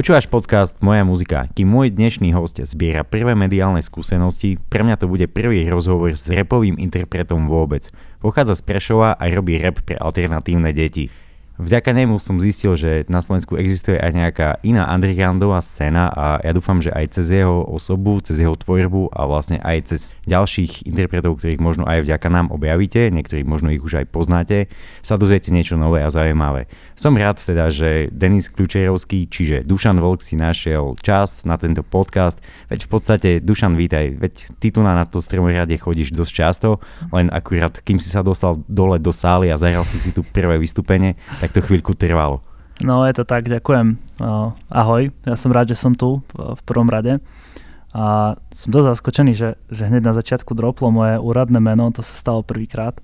Počúvaš podcast Moja muzika, kým môj dnešný host zbiera prvé mediálne skúsenosti, pre mňa to bude prvý rozhovor s repovým interpretom vôbec. Pochádza z Prešova a robí rap pre alternatívne deti. Vďaka nemu som zistil, že na Slovensku existuje aj nejaká iná undergroundová scéna a ja dúfam, že aj cez jeho osobu, cez jeho tvorbu a vlastne aj cez ďalších interpretov, ktorých možno aj vďaka nám objavíte, niektorých možno ich už aj poznáte, sa dozviete niečo nové a zaujímavé. Som rád teda, že Denis Kľučerovský, čiže Dušan Volk si našiel čas na tento podcast, veď v podstate Dušan vítaj, veď ty tu na, na to stromorade chodíš dosť často, len akurát kým si sa dostal dole do sály a zahral si si tu prvé vystúpenie, tak tak to chvíľku trvalo. No je to tak, ďakujem. Ahoj, ja som rád, že som tu v prvom rade. A som dosť zaskočený, že, že hneď na začiatku droplo moje úradné meno, to sa stalo prvýkrát.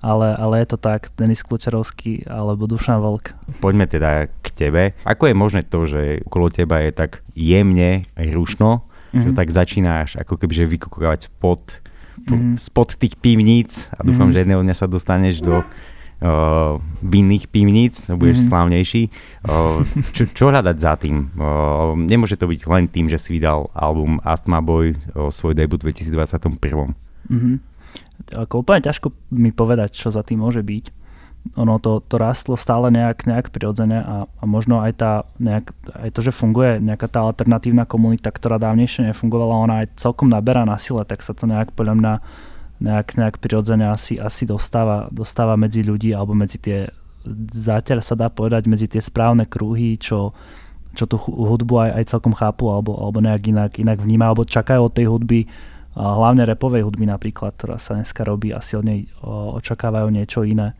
Ale, ale je to tak, Denis Klučarovský alebo Dušan Volk. Poďme teda k tebe. Ako je možné to, že okolo teba je tak jemne rušno, mm-hmm. že mhm. tak začínaš ako keby že vykukovať spod, mm-hmm. spod tých pivníc a dúfam, mm-hmm. že jedného dňa sa dostaneš do uh, vinných pivníc, budeš mm-hmm. slávnejší. Uh, čo, čo hľadať za tým? Uh, nemôže to byť len tým, že si vydal album Astma Boy, uh, svoj debut v 2021. Mm-hmm. Ako úplne ťažko mi povedať, čo za tým môže byť. Ono to, to rastlo stále nejak, nejak prirodzene a, a možno aj, tá, nejak, aj to, že funguje nejaká tá alternatívna komunita, ktorá dávnejšie nefungovala, ona aj celkom naberá na sile, tak sa to nejak podľa mňa nejak, nejak prirodzene asi, asi dostáva, dostáva medzi ľudí alebo medzi tie, zatiaľ sa dá povedať, medzi tie správne kruhy, čo, čo tú hudbu aj, aj celkom chápu alebo, alebo nejak inak, inak vníma alebo čakajú od tej hudby, a hlavne repovej hudby napríklad, ktorá sa dneska robí, asi od nej očakávajú niečo iné,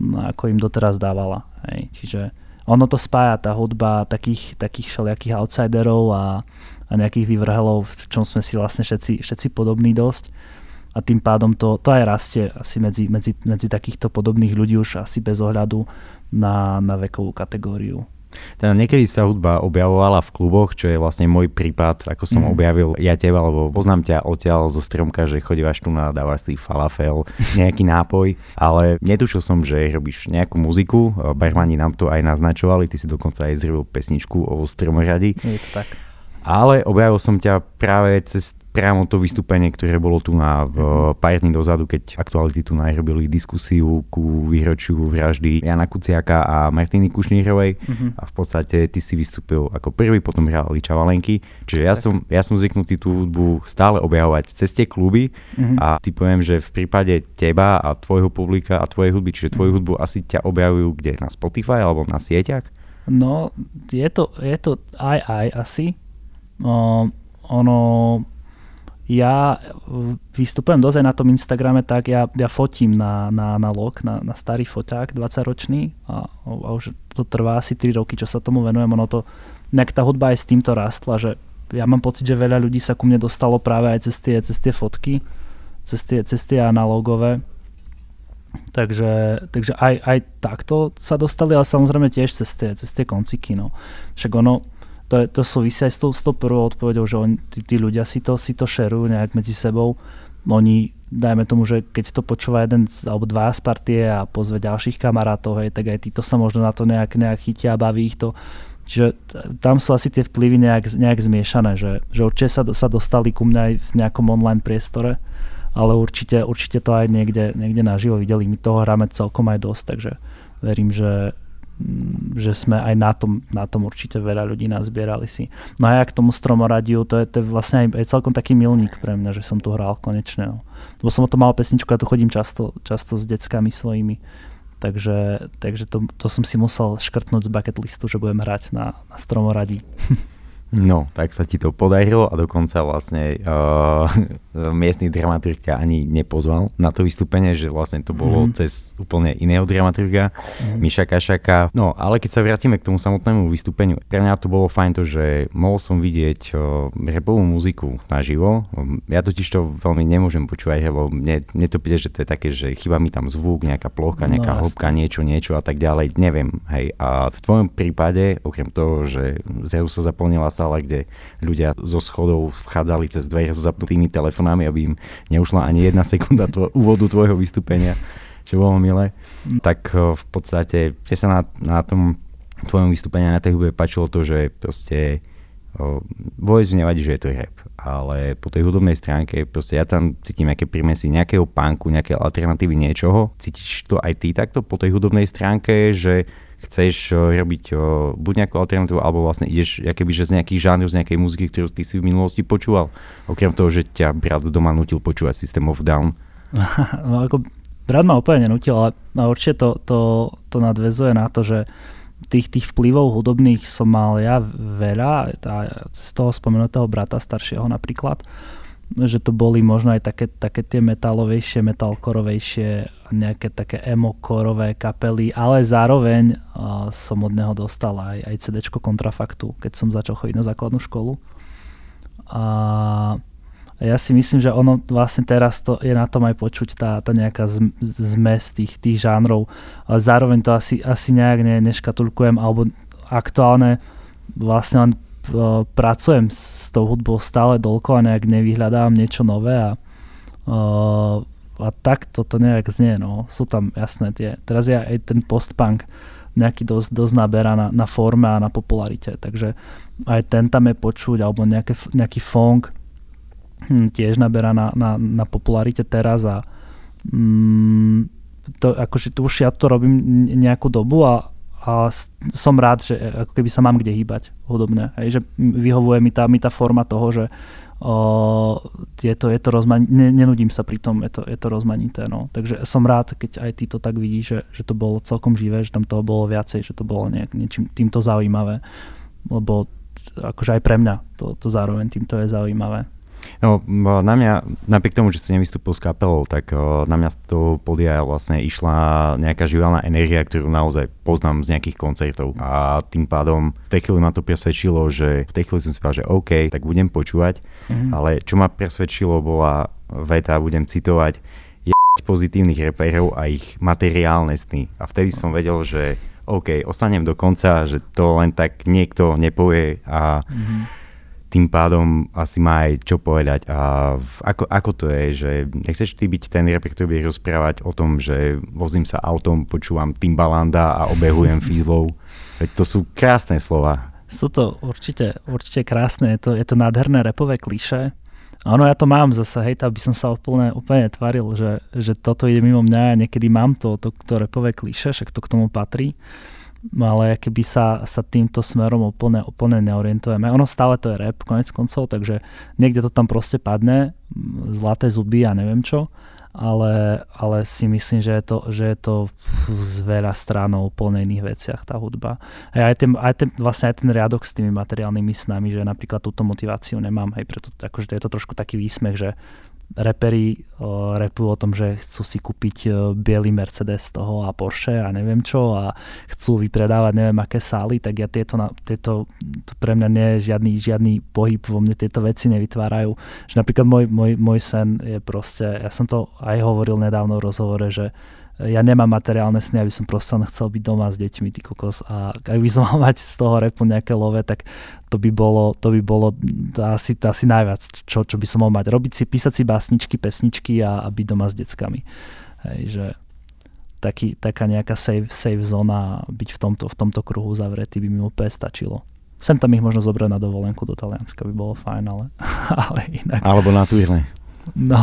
ako im doteraz dávala. Hej. Čiže ono to spája, tá hudba takých, takých všelijakých outsiderov a, a nejakých vyvrhelov, v čom sme si vlastne všetci, všetci podobní dosť a tým pádom to, to aj rastie asi medzi, medzi, medzi takýchto podobných ľudí už asi bez ohľadu na, na vekovú kategóriu. Teda niekedy sa hudba objavovala v kluboch, čo je vlastne môj prípad, ako som mm. objavil ja teba, lebo poznám ťa odtiaľ zo stromka, že chodívaš tu na, dávaš si falafel, nejaký nápoj, ale netušil som, že robíš nejakú muziku, barmani nám to aj naznačovali, ty si dokonca aj zrobil pesničku o stromoradi. Je to tak. Ale objavil som ťa práve cez priamo to vystúpenie, ktoré bolo tu na v, pár dní dozadu, keď aktuality tu najrobili diskusiu ku výročiu vraždy Jana Kuciaka a Martiny Kušnírovej uh-huh. a v podstate ty si vystúpil ako prvý, potom hral Liča Valenky, čiže ja som, ja som zvyknutý tú hudbu stále objavovať cez tie kluby uh-huh. a ty poviem, že v prípade teba a tvojho publika a tvojej hudby, čiže tvoju hudbu asi ťa objavujú kde? Na Spotify alebo na sieťach? No, je to, je to aj aj asi. Uh, ono ja e, vystupujem dosť na tom Instagrame, tak ja, ja fotím na, na analog, na, na starý foťák 20-ročný a, a už to trvá asi 3 roky, čo sa tomu venujem. Ono to, nejak tá hudba aj s týmto rastla, že ja mám pocit, že veľa ľudí sa ku mne dostalo práve aj cez tie, cez tie fotky, cez tie, cez tie analogové. Takže, takže aj, aj takto sa dostali, ale samozrejme tiež cez tie, cez tie konciky. No. Však ono, to, je, to súvisí aj s tou, s tou prvou odpovedou, že on, tí, tí ľudia si to, si to šerujú nejak medzi sebou. Oni, dajme tomu, že keď to počúva jeden z, alebo dva z partie a pozve ďalších kamarátov, hej, tak aj títo sa možno na to nejak, nejak chytia a baví ich to. Čiže tam sú asi tie vplyvy nejak, nejak zmiešané, že, že určite sa, sa dostali ku mňa aj v nejakom online priestore, ale určite, určite to aj niekde, niekde naživo videli. My toho hráme celkom aj dosť, takže verím, že, že sme aj na tom, na tom určite veľa ľudí nazbierali si. No a ja k tomu stromoradiu, to je, to je vlastne aj, aj celkom taký milník pre mňa, že som tu hral konečne. No. Lebo som o to mal pesničku, ja tu chodím často, často s deckami svojimi. Takže, takže to, to som si musel škrtnúť z bucket listu, že budem hrať na, na stromoradí. No, tak sa ti to podarilo a dokonca vlastne uh, miestny dramaturg ťa ani nepozval na to vystúpenie, že vlastne to bolo mm. cez úplne iného dramaturga, mm. Miša Kašaka. No, ale keď sa vrátime k tomu samotnému vystúpeniu, pre mňa to bolo fajn to, že mohol som vidieť uh, repovú muziku naživo. Ja totiž to veľmi nemôžem počúvať, lebo mne, mne to príde, že to je také, že chyba mi tam zvuk, nejaká plocha, nejaká no, hĺbka, niečo, niečo a tak ďalej. Neviem, hej. A v tvojom prípade, okrem toho, že Zeus sa zaplnila sála, kde ľudia zo schodov vchádzali cez dvere s zapnutými telefónami, aby im neušla ani jedna sekunda tvo- úvodu tvojho vystúpenia, čo bolo milé. Tak eh, v podstate ste sa na, na tom tvojom vystúpení na tej hudbe páčilo to, že proste voice nevadí, že je to rap, ale po tej hudobnej stránke proste ja tam cítim nejaké primesy nejakého punku, nejaké alternatívy niečoho. Cítiš to aj ty takto po tej hudobnej stránke, že chceš robiť buď nejakú alternatívu, alebo vlastne ideš že z nejakých žánrov, z nejakej muziky, ktorú ty si v minulosti počúval. Okrem toho, že ťa brat doma nutil počúvať System of Down. no, ako brat ma úplne nenutil, ale určite to, to, to nadvezuje na to, že tých, tých vplyvov hudobných som mal ja veľa, z toho spomenutého brata staršieho napríklad, že to boli možno aj také, také tie metalovejšie, metalkorovejšie, nejaké také emo-korové kapely, ale zároveň uh, som od neho dostal aj, aj CD kontrafaktu, keď som začal chodiť na základnú školu. A ja si myslím, že ono vlastne teraz to je na tom aj počuť tá, tá nejaká zmes tých, tých žánrov. Ale zároveň to asi, asi nejak ne, neškatulkujem, alebo aktuálne vlastne len pracujem s tou hudbou stále a nejak nevyhľadávam niečo nové a, uh, a tak toto nejak znie. No. Sú tam jasné tie, teraz je aj ten postpunk nejaký dosť, dosť naberá na, na forme a na popularite, takže aj ten tam je počuť, alebo nejaké, nejaký funk, hm, tiež naberá na, na, na popularite teraz a mm, to, akože tu už ja to robím nejakú dobu a, a som rád, že ako keby sa mám kde hýbať hudobne. Hej, že vyhovuje mi tá, mi tá forma toho, že o, je to, je to rozmanité, ne, nenudím sa pri tom, je to, je to rozmanité. No. Takže som rád, keď aj ty to tak vidíš, že, že to bolo celkom živé, že tam toho bolo viacej, že to bolo nejak, niečím týmto zaujímavé. Lebo akože aj pre mňa to, to zároveň týmto je zaujímavé. No, na mňa, napriek tomu, že si nevystúpil s kapelou, tak na mňa z toho podia vlastne išla nejaká živelná energia, ktorú naozaj poznám z nejakých koncertov. A tým pádom v tej chvíli ma to presvedčilo, že v tej chvíli som si povedal, že OK, tak budem počúvať, mm-hmm. ale čo ma presvedčilo bola veta, budem citovať, je pozitívnych reperov a ich materiálne sny. A vtedy som vedel, že OK, ostanem do konca, že to len tak niekto nepovie a mm-hmm tým pádom asi má aj čo povedať. A ako, ako to je, že nechceš ty byť ten reper, ktorý bude rozprávať o tom, že vozím sa autom, počúvam Timbalanda a obehujem fízlov. Veď to sú krásne slova. Sú to určite, určite krásne, je to, je to nádherné repové kliše. Áno, ja to mám zase, hej, aby som sa úplne, úplne tvaril, že, že toto ide mimo mňa a niekedy mám to, to, to repové kliše, však to k tomu patrí ale keby sa, sa týmto smerom úplne, úplne neorientujeme. Ono stále to je rap, konec koncov, takže niekde to tam proste padne, zlaté zuby a neviem čo, ale, ale si myslím, že je to, že je to z veľa stránov úplne iných veciach tá hudba. Hej, aj, ten, aj ten, vlastne aj ten riadok s tými materiálnymi snami, že napríklad túto motiváciu nemám, hej, preto akože je to trošku taký výsmech, že reperi uh, repujú o tom, že chcú si kúpiť uh, biely Mercedes z toho a Porsche a neviem čo a chcú vypredávať neviem aké sály, tak ja tieto, na, tieto to pre mňa nie je žiadny, žiadny pohyb, vo mne tieto veci nevytvárajú. Že napríklad môj, môj, môj sen je proste, ja som to aj hovoril nedávno v rozhovore, že ja nemám materiálne sny, aby som proste chcel byť doma s deťmi, ty kokos. A ak by som mal mať z toho repu nejaké love, tak to by bolo, to by bolo asi, asi najviac, čo, čo by som mal mať. Robiť si, písať si básničky, pesničky a, a byť doma s deckami. Hej, že taký, taká nejaká safe, safe zóna byť v tomto, v tomto kruhu zavretý by mi úplne stačilo. Sem tam ich možno zobrať na dovolenku do Talianska, by bolo fajn, ale, ale inak. Alebo na turné. No,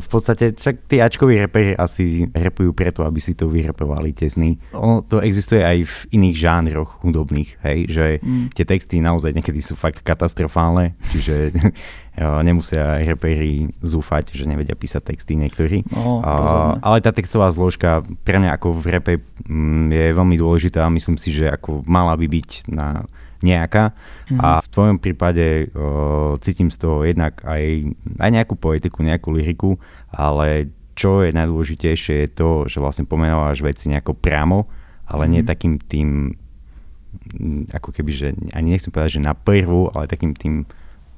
v podstate však tí Ačkoví reperi asi repujú preto, aby si to vyrepovali tie sny. Ono to existuje aj v iných žánroch hudobných, hej, že mm. tie texty naozaj niekedy sú fakt katastrofálne, čiže nemusia reperi zúfať, že nevedia písať texty niektorí. No, uh, ale tá textová zložka pre mňa ako v repe mm, je veľmi dôležitá. Myslím si, že ako mala by byť na nejaká. Mm-hmm. A v tvojom prípade uh, cítim z toho jednak aj, aj nejakú poetiku, nejakú lyriku, ale čo je najdôležitejšie je to, že vlastne pomenováš veci nejako priamo, ale mm-hmm. nie mhm. takým tým ako keby, že ani nechcem povedať, že na prvú, ale takým tým,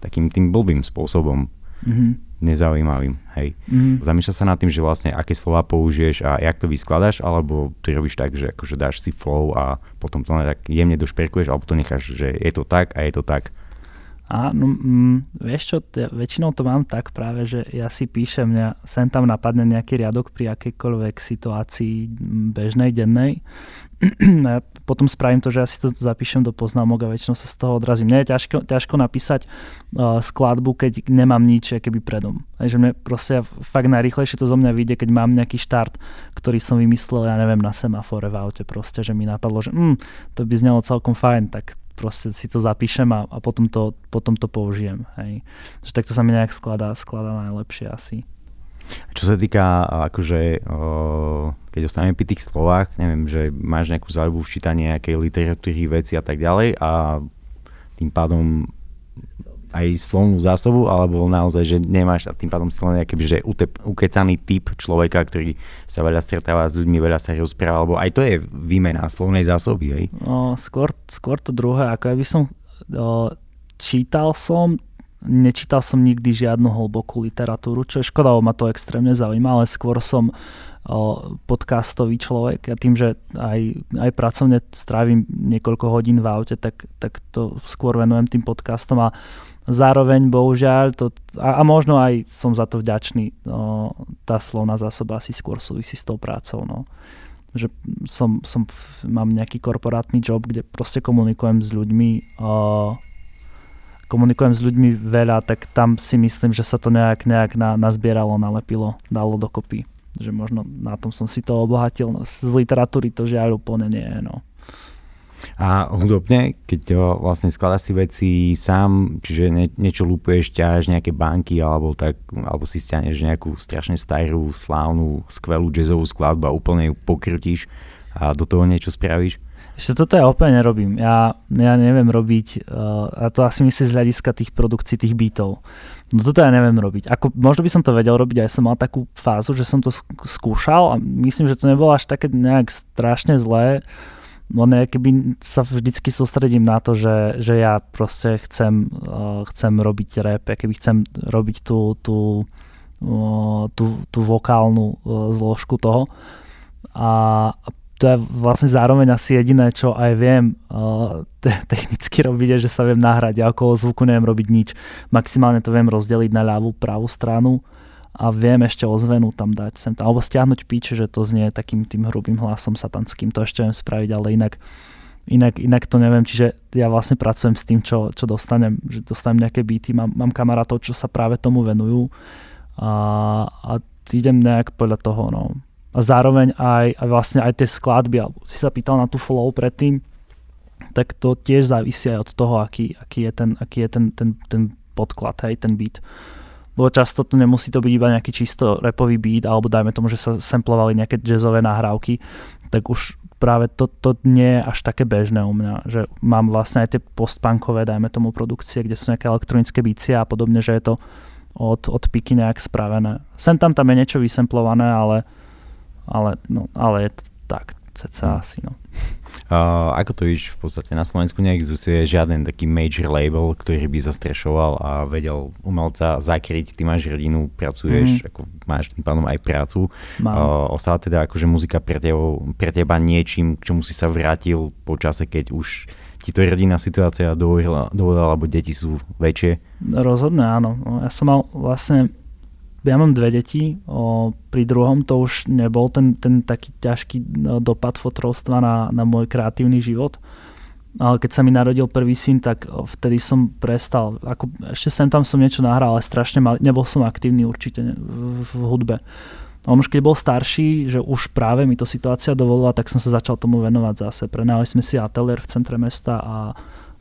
takým tým blbým spôsobom. Mm-hmm nezaujímavým. Hej. Mm. Zamýšľa sa nad tým, že vlastne aké slova použiješ a jak to vyskladaš, alebo ty robíš tak, že akože dáš si flow a potom to tak jemne došperkuješ, alebo to necháš, že je to tak a je to tak. A no, mm, vieš čo, ja, väčšinou to mám tak práve, že ja si píšem, mňa sem tam napadne nejaký riadok pri akejkoľvek situácii bežnej, dennej. a potom spravím to, že ja si to zapíšem do poznámok a väčšinou sa z toho odrazím. Nie je ťažko, ťažko napísať uh, skladbu, keď nemám nič keby predom. Takže mne proste fakt najrychlejšie to zo mňa vyjde, keď mám nejaký štart, ktorý som vymyslel, ja neviem, na semafore v aute proste, že mi napadlo, že mm, to by znelo celkom fajn, tak proste si to zapíšem a, a potom, to, potom to použijem. Hej. Takže takto sa mi nejak skladá, skladá najlepšie asi. Čo sa týka, akože, keď ostaneme pri tých slovách, neviem, že máš nejakú záľubu v čítaní nejakej literatúry, veci a tak ďalej a tým pádom aj slovnú zásobu, alebo naozaj, že nemáš a tým pádom si len nejaký, že utep, ukecaný typ človeka, ktorý sa veľa stretáva s ľuďmi, veľa sa rozpráva, alebo aj to je výmena slovnej zásoby, hej? No, skôr, skôr to druhé, ako ja by som o, čítal som, nečítal som nikdy žiadnu hlbokú literatúru, čo je škoda, ma to extrémne zaujíma, ale skôr som podcastový človek. Ja tým, že aj, aj pracovne strávim niekoľko hodín v aute, tak, tak to skôr venujem tým podcastom a zároveň bohužiaľ, to, a, a možno aj som za to vďačný, no, tá slovná zásoba asi skôr súvisí s tou prácou. No. Že som, som, mám nejaký korporátny job, kde proste komunikujem s ľuďmi, o, komunikujem s ľuďmi veľa, tak tam si myslím, že sa to nejak, nejak na, nazbieralo, nalepilo, dalo dokopy. Že možno na tom som si to obohatil. No, z literatúry to žiaľ úplne nie je. No. A hudobne, keď vlastne skladaš si veci sám, čiže nie, niečo lúpuješ, ťaháš nejaké banky alebo, tak, alebo si stiahneš nejakú strašne starú, slávnu, skvelú jazzovú skladbu a úplne ju pokrutíš a do toho niečo spravíš? Ešte toto ja úplne nerobím. Ja, ja neviem robiť, uh, a to asi myslím z hľadiska tých produkcií, tých beatov. No toto ja neviem robiť. Ako, možno by som to vedel robiť, aj som mal takú fázu, že som to skúšal a myslím, že to nebolo až také nejak strašne zlé no ne, keby sa vždycky sústredím na to, že, že ja proste chcem, uh, chcem robiť rap, keby chcem robiť tú, tú, uh, tú, tú vokálnu uh, zložku toho. A to je vlastne zároveň asi jediné, čo aj viem uh, te- technicky robiť, je, že sa viem nahrať. Ja okolo zvuku neviem robiť nič. Maximálne to viem rozdeliť na ľavú, pravú stranu a viem ešte ozvenu tam dať sem tam, alebo stiahnuť pič, že to znie takým tým hrubým hlasom satanským, to ešte viem spraviť, ale inak, inak, inak to neviem, čiže ja vlastne pracujem s tým, čo, čo dostanem, že dostanem nejaké byty, mám, mám kamarátov, čo sa práve tomu venujú a, a idem nejak podľa toho, no. A zároveň aj, aj vlastne aj tie skladby, alebo si sa pýtal na tú flow predtým, tak to tiež závisí aj od toho, aký, aký je ten, aký je ten, ten, ten podklad, hej, ten beat lebo často to nemusí to byť iba nejaký čisto repový beat, alebo dajme tomu, že sa samplovali nejaké jazzové nahrávky, tak už práve to, to nie je až také bežné u mňa, že mám vlastne aj tie postpunkové, dajme tomu produkcie, kde sú nejaké elektronické bicie a podobne, že je to od, od piky nejak spravené. Sem tam tam je niečo vysemplované, ale, ale, no, ale je to tak, cca asi. No. Uh, ako to víš, v podstate na Slovensku neexistuje žiaden taký major label, ktorý by zastrešoval a vedel umelca zakryť. Ty máš rodinu, pracuješ, mm. ako máš tým pádom aj prácu. Uh, ostáva teda akože muzika pre, tebo, pre teba niečím, k čomu si sa vrátil po čase, keď už ti to rodinná situácia dovolila, dovolila, alebo deti sú väčšie? Rozhodne áno. No, ja som mal vlastne ja mám dve deti, o, pri druhom to už nebol ten, ten taký ťažký no, dopad fotrovstva na, na môj kreatívny život. Ale keď sa mi narodil prvý syn, tak vtedy som prestal. Ako, ešte sem tam som niečo nahral, ale strašne mal, nebol som aktívny určite v, v hudbe. On už keď bol starší, že už práve mi to situácia dovolila, tak som sa začal tomu venovať zase. Prenali sme si ateliér v centre mesta a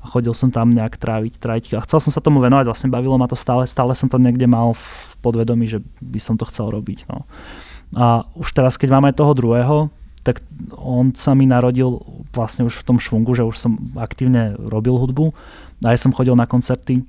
a chodil som tam nejak tráviť, tráviť a chcel som sa tomu venovať, vlastne bavilo ma to stále, stále som to niekde mal v podvedomí, že by som to chcel robiť. No. A už teraz, keď máme toho druhého, tak on sa mi narodil vlastne už v tom švungu, že už som aktívne robil hudbu aj som chodil na koncerty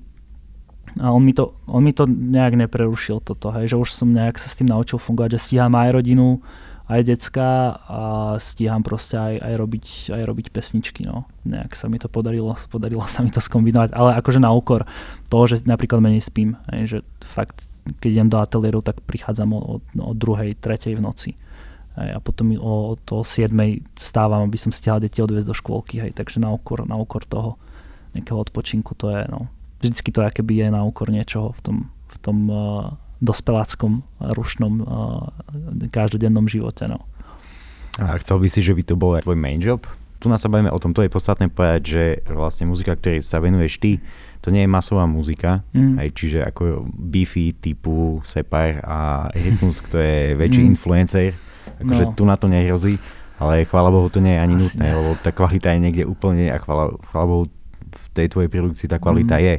a on mi to, on mi to nejak neprerušil toto, hej, že už som nejak sa s tým naučil fungovať, že stíham aj rodinu, aj decka a stíham proste aj, aj, robiť, aj robiť pesničky. No. Nejak sa mi to podarilo, podarilo sa mi to skombinovať, ale akože na úkor toho, že napríklad menej spím. Aj, že fakt, keď idem do ateliéru, tak prichádzam o, o, druhej, tretej v noci. Hej, a potom o, o to 7 stávam, aby som stihal deti odviezť do škôlky, hej, takže na úkor, na úkor toho nejakého odpočinku to je, no. vždycky to akéby je na úkor niečoho v tom, v tom uh, dospeláckom, rušnom uh, každodennom živote. No. A chcel by si, že by to bol aj tvoj main job? Tu nás sa bavíme o tom, to je podstatné povedať, že vlastne muzika, ktorej sa venuješ ty, to nie je masová muzika, mm. aj čiže ako Beefy typu Separ a Rytmus, kto je väčší mm. influencer, akože no. tu na to nehrozí, ale chvála Bohu to nie je ani Asi nutné, lebo tá kvalita je niekde úplne a chvála, chvála Bohu v tej tvojej produkcii tá kvalita mm. je.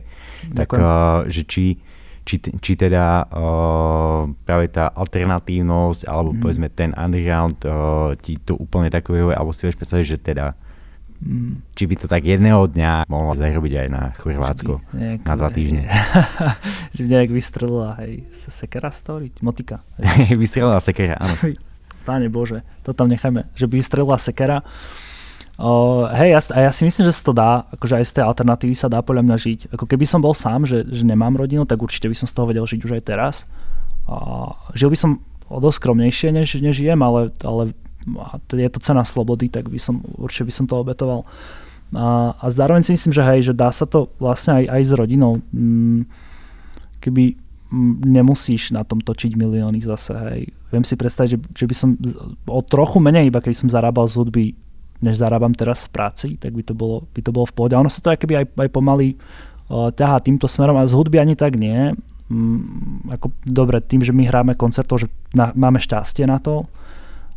Tak, uh, že či, či, či teda uh, práve tá alternatívnosť alebo mm. povedzme ten underground uh, ti to úplne tak vyhovuje, alebo si vieš predstaviť, že teda Mm. Či by to tak jedného dňa mohlo zarobiť aj na Chorvátsko nejak, na dva týždne. že by nejak vystrelila, hej, sekera sa to hovorí? Motika. vystrelila sekera, áno. Páne Bože, to tam nechajme. Že by vystrelila sekera. Hej, ja, a ja si myslím, že sa to dá, akože aj z tej alternatívy sa dá podľa mňa žiť. Ako keby som bol sám, že, že nemám rodinu, tak určite by som z toho vedel žiť už aj teraz. A žil by som o dosť skromnejšie, než, než žijem, ale, ale je to cena slobody, tak by som, určite by som to obetoval. A, a zároveň si myslím, že hej, že dá sa to vlastne aj, aj s rodinou. Mm, keby mm, nemusíš na tom točiť milióny zase, hej. Viem si predstaviť, že, že by som o trochu menej, iba keby som zarábal z hudby, než zarábam teraz v práci, tak by to bolo, by to bolo v pohode. A ono sa to keby aj, aj pomaly uh, ťahá týmto smerom a z hudby ani tak nie. Mm, ako, dobre, tým, že my hráme koncertov, že na, máme šťastie na to,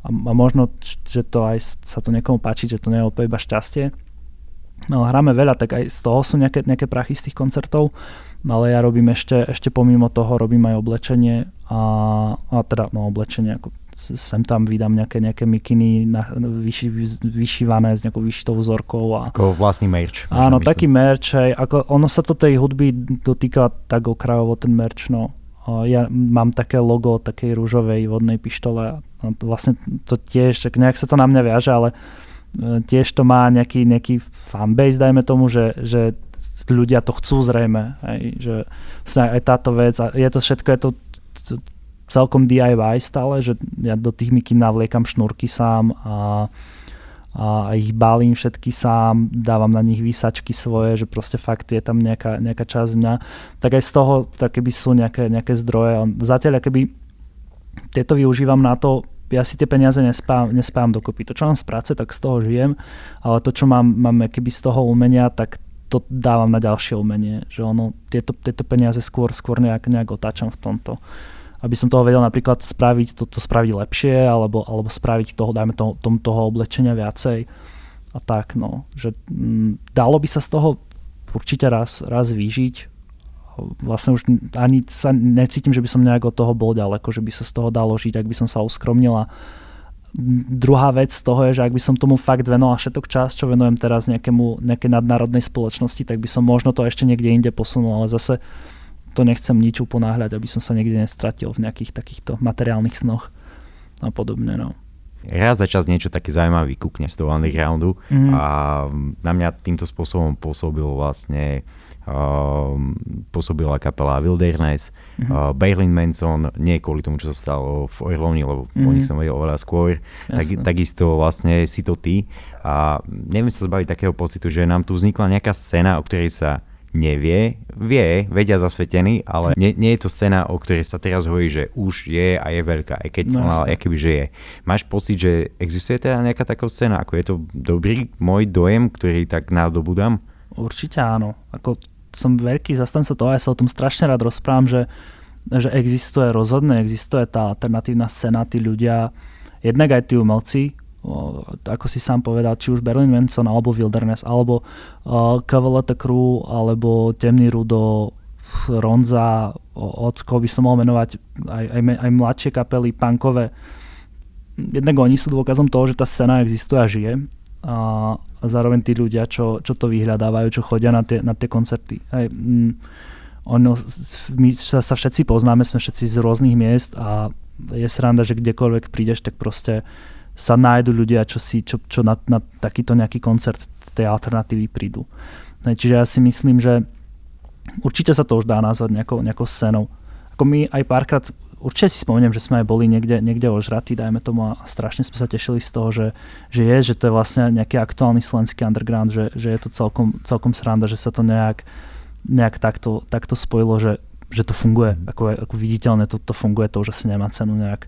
a, a možno, že to aj sa to niekomu páči, že to nie je úplne iba šťastie. No, hráme veľa, tak aj z toho sú nejaké, nejaké prachy z tých koncertov, no, ale ja robím ešte, ešte pomimo toho, robím aj oblečenie a, a teda no, oblečenie, ako sem tam vydám nejaké, nejaké mikiny na, vyši, vyšívané s nejakou vyšitou vzorkou. A, ako vlastný merch. Áno, taký merch, aj, ako ono sa to tej hudby dotýka tak okrajovo ten merch, no ja mám také logo takej rúžovej vodnej pištole a vlastne to tiež, nejak sa to na mňa viaže, ale e, tiež to má nejaký, nejaký fanbase, dajme tomu, že, že ľudia to chcú zrejme, hej, že aj táto vec, a je to všetko, je to celkom DIY stále, že ja do tých miky navliekam šnúrky sám a a ich balím všetky sám, dávam na nich výsačky svoje, že proste fakt je tam nejaká, nejaká časť mňa, tak aj z toho tak keby sú nejaké, nejaké zdroje. Zatiaľ keby tieto využívam na to, ja si tie peniaze nespám, nespám dokopy. To, čo mám z práce, tak z toho žijem, ale to, čo mám, mám keby z toho umenia, tak to dávam na ďalšie umenie. Že ono, tieto, tieto peniaze skôr, skôr nejak, nejak otáčam v tomto aby som toho vedel napríklad spraviť, to, to spraviť lepšie, alebo, alebo spraviť toho, dajme toho, tom, toho oblečenia viacej a tak, no, že m, mm, dalo by sa z toho určite raz, raz vyžiť. Vlastne už ani sa necítim, že by som nejak od toho bol ďaleko, že by sa z toho dalo žiť, ak by som sa uskromnila. Druhá vec z toho je, že ak by som tomu fakt venoval všetok čas, čo venujem teraz nejakému, nejakej nadnárodnej spoločnosti, tak by som možno to ešte niekde inde posunul, ale zase to nechcem nič uponáhľať, aby som sa niekde nestratil v nejakých takýchto materiálnych snoch a podobne. No. Raz za čas niečo také zaujímavé vykúkne z toho undergroundu mm. a na mňa týmto spôsobom pôsobil vlastne uh, pôsobila kapela Wilderness, mm-hmm. uh, Berlin Manson, nie kvôli tomu, čo sa stalo v Orlovni, lebo mm-hmm. o nich som vedel oveľa skôr, tak, takisto vlastne si to ty a neviem sa zbaviť takého pocitu, že nám tu vznikla nejaká scéna, o ktorej sa nevie, vie, vedia zasvetení, ale nie, nie je to scéna, o ktorej sa teraz hovorí, že už je a je veľká, aj keď no, ona, aj keby, že je. Máš pocit, že existuje teda nejaká taká scéna, ako je to dobrý môj dojem, ktorý tak nadobudám? Určite áno. Ako som veľký zastanca toho, ja sa o tom strašne rád rozprávam, že, že existuje rozhodne, existuje tá alternatívna scéna, tí ľudia, jednak aj tí umelci, ako si sám povedal, či už Berlin Manson, alebo Wilderness, alebo uh, Cavaletta Crew, alebo Temný Rudo, Ronza, Ocko by som mohol menovať aj, aj, aj mladšie kapely, punkové. Jednak oni sú dôkazom toho, že tá scéna existuje a žije. A zároveň tí ľudia, čo, čo to vyhľadávajú, čo chodia na tie, na tie koncerty. Aj, mm, ono, my sa, sa všetci poznáme, sme všetci z rôznych miest a je sranda, že kdekoľvek prídeš, tak proste uh, sa nájdu ľudia, čo, si, čo, čo na, na takýto nejaký koncert tej alternatívy prídu. Čiže ja si myslím, že určite sa to už dá nazvať nejakou, nejakou scénou. Ako my aj párkrát, určite si spomeniem, že sme aj boli niekde, niekde ožratí, dajme tomu, a strašne sme sa tešili z toho, že, že je, že to je vlastne nejaký aktuálny slovenský underground, že, že je to celkom, celkom sranda, že sa to nejak nejak takto, takto spojilo, že, že to funguje, ako, ako viditeľne to, to funguje, to už asi nemá cenu nejak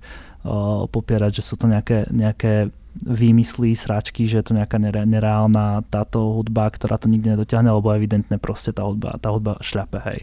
popierať, že sú to nejaké, nejaké výmysly, sračky, že je to nejaká nereálna táto hudba, ktorá to nikdy nedotiahne, lebo evidentne proste tá hudba, tá hudba šľape, hej.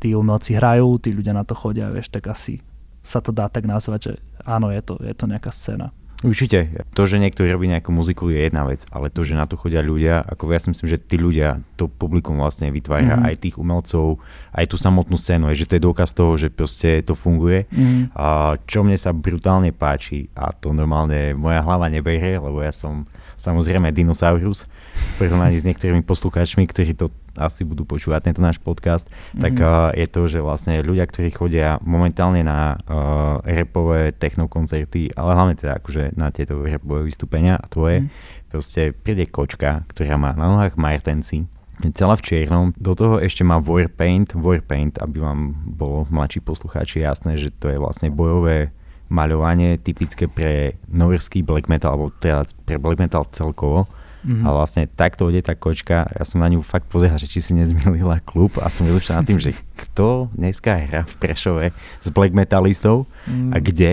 Tí umelci hrajú, tí ľudia na to chodia, vieš, tak asi sa to dá tak nazvať, že áno, je to, je to nejaká scéna. Určite. To, že niekto robí nejakú muziku je jedna vec, ale to, že na to chodia ľudia, ako ja si myslím, že tí ľudia, to publikum vlastne vytvára mm-hmm. aj tých umelcov, aj tú samotnú scénu, je, že to je dôkaz toho, že proste to funguje. Mm-hmm. A čo mne sa brutálne páči, a to normálne moja hlava neberie, lebo ja som samozrejme dinosaurus v porovnaní s niektorými poslucháčmi, ktorí to asi budú počúvať tento náš podcast, mm-hmm. tak uh, je to, že vlastne ľudia, ktorí chodia momentálne na uh, repové technokoncerty, ale hlavne teda akože na tieto repové vystúpenia a tvoje, mm-hmm. proste príde kočka, ktorá má na nohách martenci, celá v čiernom, do toho ešte má Warpaint, Warpaint, aby vám bolo mladší poslucháči jasné, že to je vlastne bojové maľovanie typické pre norský black metal, alebo teda pre black metal celkovo Mm-hmm. A vlastne takto ide tá kočka, ja som na ňu fakt pozeral, že či si nezmilila klub a som vylučil nad tým, že kto dneska hrá v Prešove s black metalistov mm. a kde.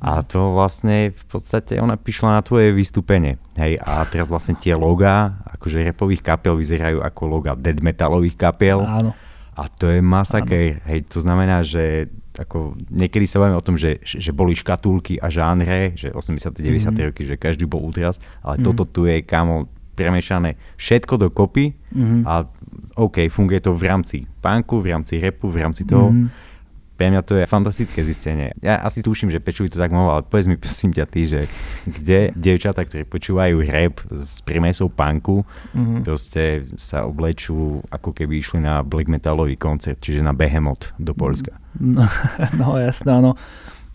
A to vlastne v podstate ona prišla na tvoje vystúpenie. Hej, a teraz vlastne tie logá, akože repových kapiel vyzerajú ako loga dead metalových kapiel. Áno. A to je masaker. Hej, to znamená, že ako niekedy sa bavíme o tom, že, že boli škatulky a žánre, že 80. 90. Mm-hmm. roky, že každý bol útras, ale mm-hmm. toto tu je kamo premiešané všetko dokopy mm-hmm. a OK, funguje to v rámci punku, v rámci repu, v rámci toho. Mm-hmm pre mňa to je fantastické zistenie. Ja asi tuším, že Pečuj to tak mohol, ale povedz mi prosím ťa ty, že kde dievčatá, ktorí počúvajú rap s primesou punku, mm-hmm. proste sa oblečú ako keby išli na black metalový koncert, čiže na Behemoth do Polska. No, no jasné, áno.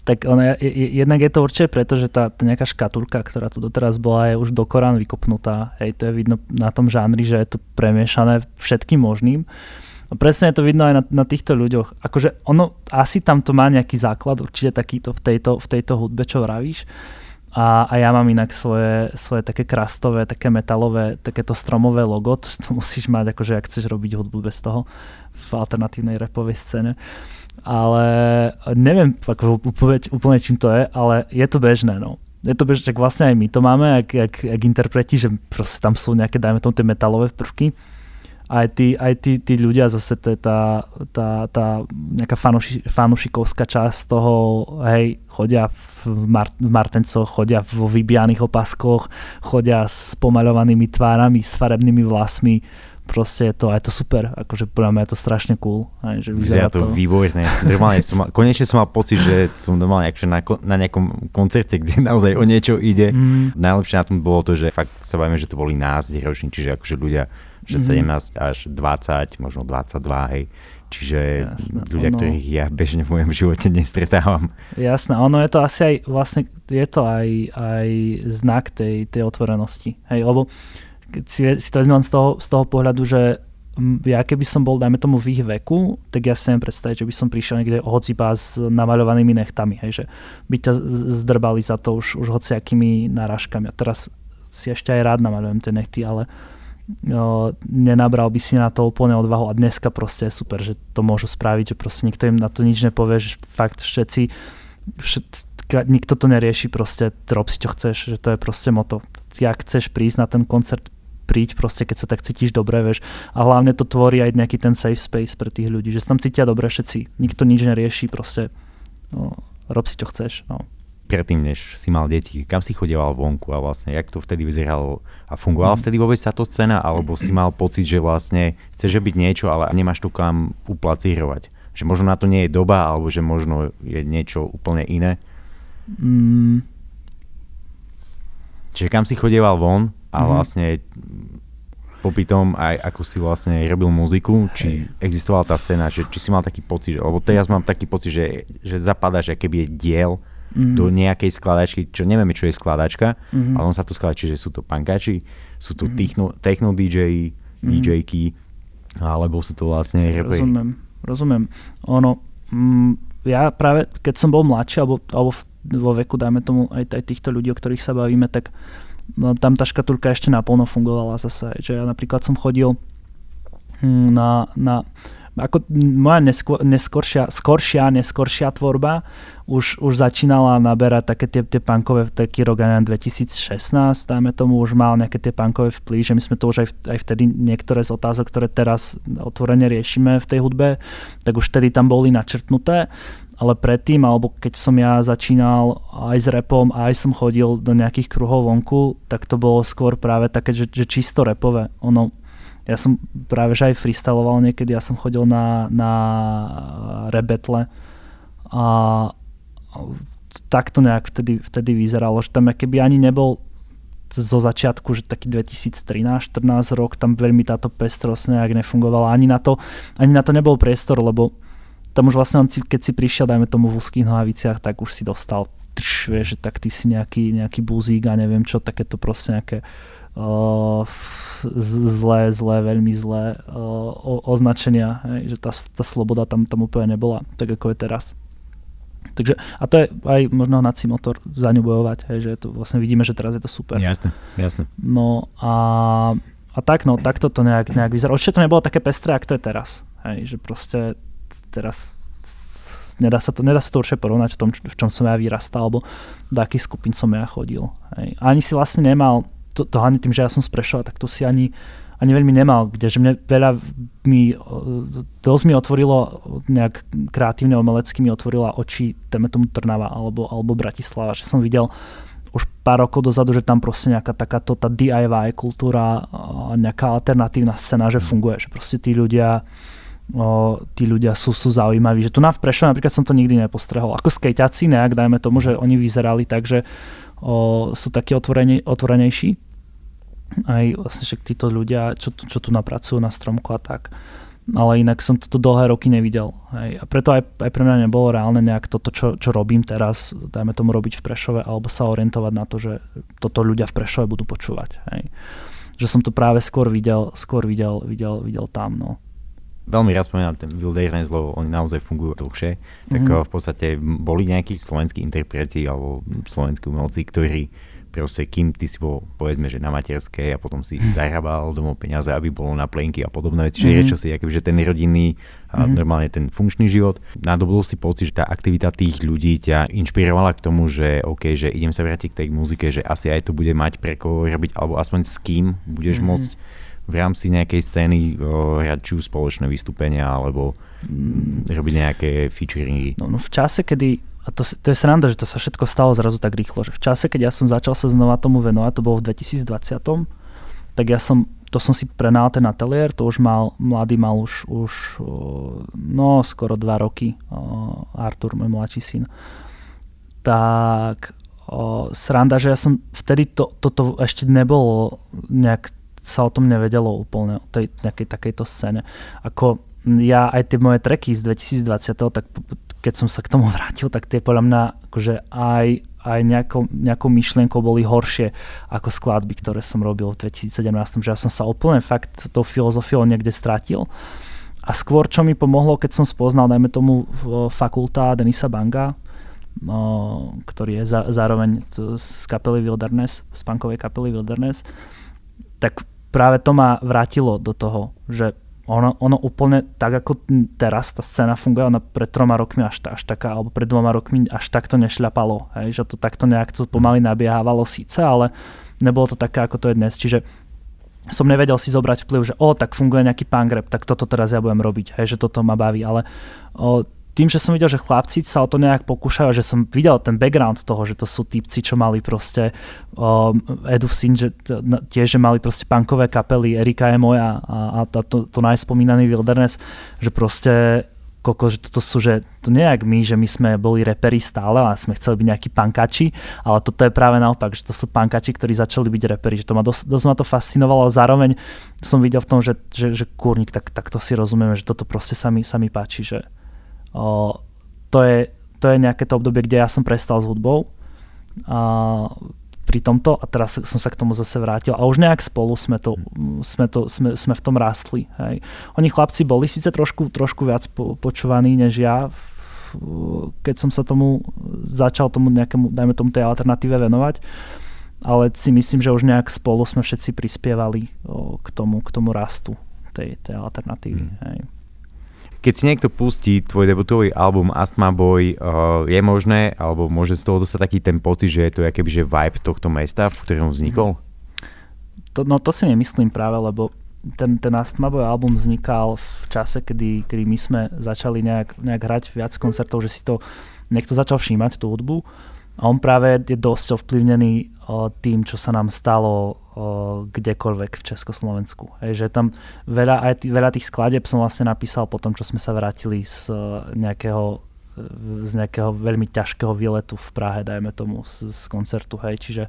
Tak ono, jednak je to určite preto, že tá, tá nejaká škatulka, ktorá tu doteraz bola, je už do Korán vykopnutá. Hej, to je vidno na tom žánri, že je to premiešané všetkým možným. Presne je to vidno aj na, na týchto ľuďoch. Akože ono, asi tam to má nejaký základ, určite takýto v tejto, v tejto hudbe, čo vravíš. A, a ja mám inak svoje, svoje také krastové, také metalové, takéto stromové logo, to, to musíš mať, akože ak chceš robiť hudbu bez toho v alternatívnej repovej scéne. Ale neviem ako úplne, úplne čím to je, ale je to bežné, no je to bežné, vlastne aj my to máme, ak, ak, ak interpreti, že proste tam sú nejaké, dajme tomu, tie metalové prvky aj tí, aj tí, tí ľudia, zase to je tá, tá, tá nejaká fanuši, fanušikovská časť toho, hej, chodia v, Mar- v Martencoch, chodia vo vybijaných opaskoch, chodia s pomaľovanými tvárami, s farebnými vlasmi, proste je to, aj to super, akože podľa mňa je to strašne cool. Aj, že vyzerá to, to. Normálne som mal, konečne som mal pocit, že som normálne akože na, na nejakom koncerte, kde naozaj o niečo ide. Mm. Najlepšie na tom bolo to, že fakt sa bavíme, že to boli nás roční, čiže akože ľudia že mm-hmm. 17 až 20, možno 22, hej. Čiže Jasné, ľudia, ono... ktorých ja bežne v mojom živote nestretávam. Jasné, ono je to asi aj vlastne, je to aj, aj znak tej, tej otvorenosti. Hej, lebo si, si to vezmem z toho, z toho pohľadu, že ja keby som bol, dajme tomu, v ich veku, tak ja si neviem predstaviť, že by som prišiel niekde hociba s namaľovanými nechtami, hej, že by ťa zdrbali za to už, už hociakými narážkami. A teraz si ešte aj rád namaľujem tie nechty, ale nenabral by si na to úplne odvahu a dneska proste je super, že to môžu spraviť, že proste nikto im na to nič nepovie, že fakt všetci, všet, nikto to nerieši, proste rob si čo chceš, že to je proste moto. Jak chceš prísť na ten koncert, príď proste, keď sa tak cítiš dobre, vieš. A hlavne to tvorí aj nejaký ten safe space pre tých ľudí, že sa tam cítia dobre všetci. Nikto nič nerieši, proste no, rob si čo chceš. No predtým, než si mal deti, kam si chodieval vonku a vlastne, jak to vtedy vyzeralo a fungovala mm. vtedy vôbec táto scéna, alebo si mal pocit, že vlastne chceš byť niečo, ale nemáš tu kam uplacírovať. Že možno na to nie je doba, alebo že možno je niečo úplne iné. Mm. Čiže kam si chodieval von a mm. vlastne popri tom aj ako si vlastne robil muziku, či Hej. existovala tá scéna, že, či si mal taký pocit, že, lebo teraz mám taký pocit, že, že zapadáš, je diel mm-hmm. do nejakej skladačky, čo nevieme, čo je skladačka, mm-hmm. ale on sa to skladá, čiže sú to pankači, sú to mm-hmm. techno, techno DJ, mm-hmm. DJky, alebo sú to vlastne rapy. Rozumiem, rozumiem. Ono, mm, ja práve, keď som bol mladší, alebo, alebo vo veku, dajme tomu, aj, aj týchto ľudí, o ktorých sa bavíme, tak no, tam tá škatulka ešte naplno fungovala zase. Že ja napríklad som chodil hm, na, na ako moja neskôr, neskoršia, skoršia, neskoršia tvorba už, už začínala naberať také tie, tie punkové taký rok 2016, dajme tomu, už mal nejaké tie punkové vplyv, že my sme to už aj, aj vtedy niektoré z otázok, ktoré teraz otvorene riešime v tej hudbe, tak už vtedy tam boli načrtnuté ale predtým, alebo keď som ja začínal aj s repom, aj som chodil do nejakých kruhov vonku, tak to bolo skôr práve také, že, že čisto repové. Ono, ja som práve že aj freestyloval niekedy, ja som chodil na, na rebetle a tak to nejak vtedy, vtedy vyzeralo, že tam keby ani nebol zo začiatku, že taký 2013-14 rok, tam veľmi táto pestrosť nejak nefungovala. Ani na to, ani na to nebol priestor, lebo tam už vlastne, keď si prišiel, dajme tomu v úzkých nohaviciach, tak už si dostal trš, vieš, že tak ty si nejaký, nejaký buzík a neviem čo, takéto proste nejaké uh, zlé, zlé, veľmi zlé uh, označenia, hej, že tá, tá sloboda tam, tam úplne nebola, tak ako je teraz. Takže, a to je aj možno hnací motor za ňu bojovať, hej, že to vlastne vidíme, že teraz je to super. Jasne, jasne. No a, a tak, no, takto to nejak, nejak vyzerá. Určite to nebolo také pestré, ako to je teraz. Hej, že proste teraz nedá sa to, nedá sa to určite porovnať v tom, v čom som ja vyrastal, alebo do akých skupín som ja chodil. Hej. Ani si vlastne nemal to, to hlavne tým, že ja som sprešoval, tak to si ani, ani veľmi nemal, kde, že mne veľa mi, dosť mi otvorilo nejak kreatívne, umelecky mi otvorila oči, téme tomu Trnava alebo, alebo Bratislava, že som videl už pár rokov dozadu, že tam proste nejaká takáto tá DIY kultúra, nejaká alternatívna scéna, že funguje, že proste tí ľudia o, tí ľudia sú, sú zaujímaví. Že tu na v Prešove napríklad som to nikdy nepostrehol. Ako skejťaci nejak, dajme tomu, že oni vyzerali tak, že o, sú takí otvorene, otvorenejší aj vlastne však títo ľudia, čo, čo tu napracujú na stromku a tak. Ale inak som toto dlhé roky nevidel. Hej. A preto aj, aj pre mňa nebolo reálne nejak toto, čo, čo robím teraz, dajme tomu robiť v Prešove, alebo sa orientovať na to, že toto ľudia v Prešove budú počúvať. Hej. Že som to práve skôr videl, skôr videl, videl, videl tam. No veľmi rád spomínam ten Wilderness, lebo oni naozaj fungujú dlhšie, tak mm-hmm. v podstate boli nejakí slovenskí interpreti alebo slovenskí umelci, ktorí proste kým ty si bol povedzme, že na materskej a potom si zahrabal domov peniaze, aby bolo na plenky a podobné veci, mm-hmm. čo si akože ten rodinný a mm-hmm. normálne ten funkčný život. Nadobudol si pocit, že tá aktivita tých ľudí ťa inšpirovala k tomu, že OK, že idem sa vrátiť k tej muzike, že asi aj to bude mať pre koho robiť, alebo aspoň s kým budeš mm-hmm. môcť v rámci nejakej scény hrať či spoločné vystúpenia, alebo mm. robiť nejaké featuringy. No, no v čase, kedy a to, to je sranda, že to sa všetko stalo zrazu tak rýchlo, že v čase, keď ja som začal sa znova tomu venovať, to bolo v 2020, tak ja som, to som si prenal ten ateliér, to už mal, mladý mal už, už no skoro dva roky, Artur, môj mladší syn. Tak o, sranda, že ja som vtedy to, toto ešte nebolo nejak sa o tom nevedelo úplne, o tej nejakej takejto scéne. Ako ja aj tie moje treky z 2020, tak keď som sa k tomu vrátil, tak tie podľa mňa akože aj, aj nejakou, nejakou myšlienkou boli horšie ako skladby, ktoré som robil v 2017, že ja som sa úplne fakt tou filozofiou niekde stratil. A skôr, čo mi pomohlo, keď som spoznal, dajme tomu, fakulta Denisa Banga, ktorý je za, zároveň z kapely Wilderness, z punkovej kapely Wilderness, tak práve to ma vrátilo do toho, že ono, ono úplne tak, ako teraz tá scéna funguje, ona pred troma rokmi až, až taká, alebo pred dvoma rokmi až takto nešľapalo, hej, že to takto nejak to pomaly nabiehávalo síce, ale nebolo to také, ako to je dnes. Čiže som nevedel si zobrať vplyv, že o, tak funguje nejaký rap, tak toto teraz ja budem robiť, hej, že toto ma baví, ale o, tým, že som videl, že chlapci sa o to nejak pokúšajú, že som videl ten background toho, že to sú típci, čo mali proste um, Edu Sin, že tiež, že mali proste punkové kapely, Erika je moja a, a to, to najspomínaný Wilderness, že proste koko, že toto sú, že to nejak my, že my sme boli reperi stále a sme chceli byť nejakí pankači, ale toto je práve naopak, že to sú pankači, ktorí začali byť reperi, že to ma dosť, dosť ma to fascinovalo a zároveň som videl v tom, že, že, že kúrnik, tak, tak to si rozumieme, že toto proste sa mi, sa mi páči, že, O, to, je, to je nejaké to obdobie, kde ja som prestal s hudbou a pri tomto a teraz som sa k tomu zase vrátil a už nejak spolu sme, to, sme, to, sme, sme v tom rástli. Hej. Oni chlapci boli síce trošku, trošku viac po, počúvaní než ja, keď som sa tomu začal tomu nejakému, dajme tomu tej alternatíve venovať, ale si myslím, že už nejak spolu sme všetci prispievali o, k, tomu, k tomu rastu tej, tej alternatívy. Mm. Hej. Keď si niekto pustí tvoj debutový album Astma Boy, uh, je možné, alebo môže z toho dostať taký ten pocit, že je to akéby, že vibe tohto mesta, v ktorom vznikol? To, no to si nemyslím práve, lebo ten, ten Astma Boy album vznikal v čase, kedy, kedy my sme začali nejak, nejak hrať viac koncertov, že si to niekto začal všímať tú hudbu a on práve je dosť ovplyvnený tým, čo sa nám stalo kdekoľvek v Československu. Hej, že tam veľa, aj t- veľa tých skladeb som vlastne napísal po tom, čo sme sa vrátili z nejakého, z nejakého veľmi ťažkého výletu v Prahe, dajme tomu, z, z koncertu. Hej, čiže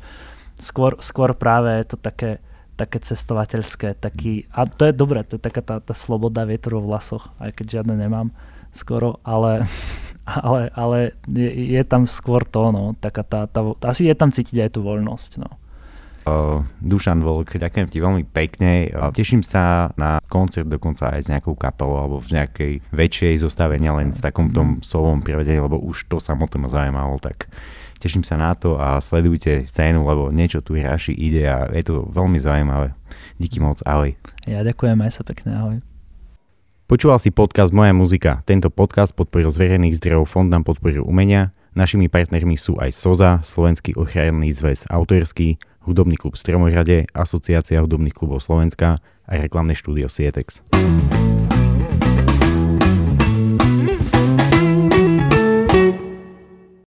skôr, skôr práve je to také, také cestovateľské, taký, a to je dobré, to je taká tá, tá sloboda vietru vo vlasoch, aj keď žiadne nemám skoro, ale ale, ale je, je tam skôr to, no, taká tá, tá, asi je tam cítiť aj tú voľnosť, no. Uh, Dušan Volk, ďakujem ti veľmi pekne. Uh, teším sa na koncert dokonca aj s nejakou kapelou alebo v nejakej väčšej zostave, nielen v takom tom solovom prevedení, lebo už to samotné ma zaujímalo, tak teším sa na to a sledujte scénu, lebo niečo tu Raši ide a je to veľmi zaujímavé. Díky moc, ahoj. Ja ďakujem, aj sa pekne, ahoj. Počúval si podcast Moja muzika. Tento podcast podporil z verejných zdrojov Fond na podporu umenia. Našimi partnermi sú aj SOZA, Slovenský ochranný zväz autorský, Hudobný klub Stromohrade, Asociácia hudobných klubov Slovenska a reklamné štúdio Sietex.